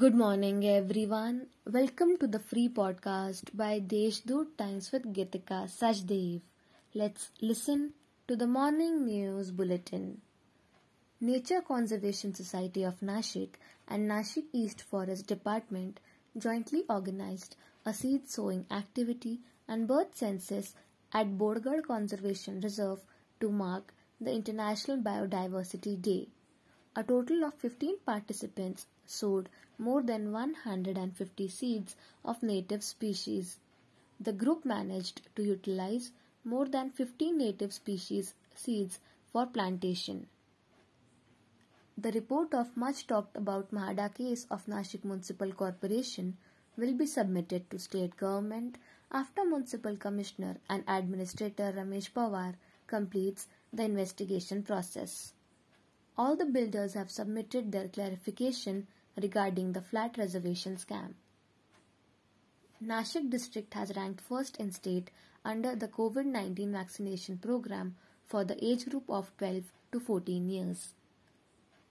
Good morning, everyone. Welcome to the free podcast by Deshdoot Times with Gitika Sajdev. Let's listen to the morning news bulletin. Nature Conservation Society of Nashik and Nashik East Forest Department jointly organized a seed sowing activity and bird census at Borgad Conservation Reserve to mark the International Biodiversity Day. A total of 15 participants sowed more than 150 seeds of native species. The group managed to utilize more than 15 native species seeds for plantation. The report of much talked about MHADA case of Nashik Municipal Corporation will be submitted to state government after Municipal Commissioner and Administrator Ramesh Pawar completes the investigation process. All the builders have submitted their clarification regarding the flat reservation scam. Nashik district has ranked first in state under the COVID-19 vaccination program for the age group of 12 to 14 years.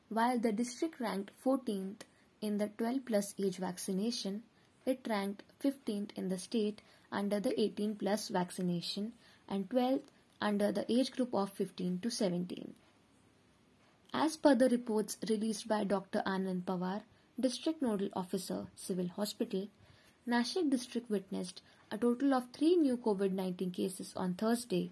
While the district ranked 14th in the 12 plus age vaccination, it ranked 15th in the state under the 18 plus vaccination and 12th under the age group of 15 to 17. As per the reports released by Dr. Anand Pawar, District Nodal Officer, Civil Hospital, Nashik district witnessed a total of three new COVID 19 cases on Thursday.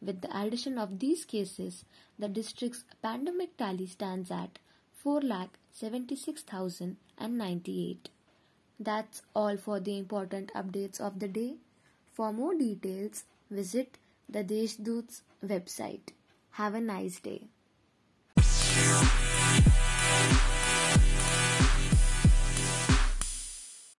With the addition of these cases, the district's pandemic tally stands at 4,76,098. That's all for the important updates of the day. For more details, visit the Deshdoot's website. Have a nice day.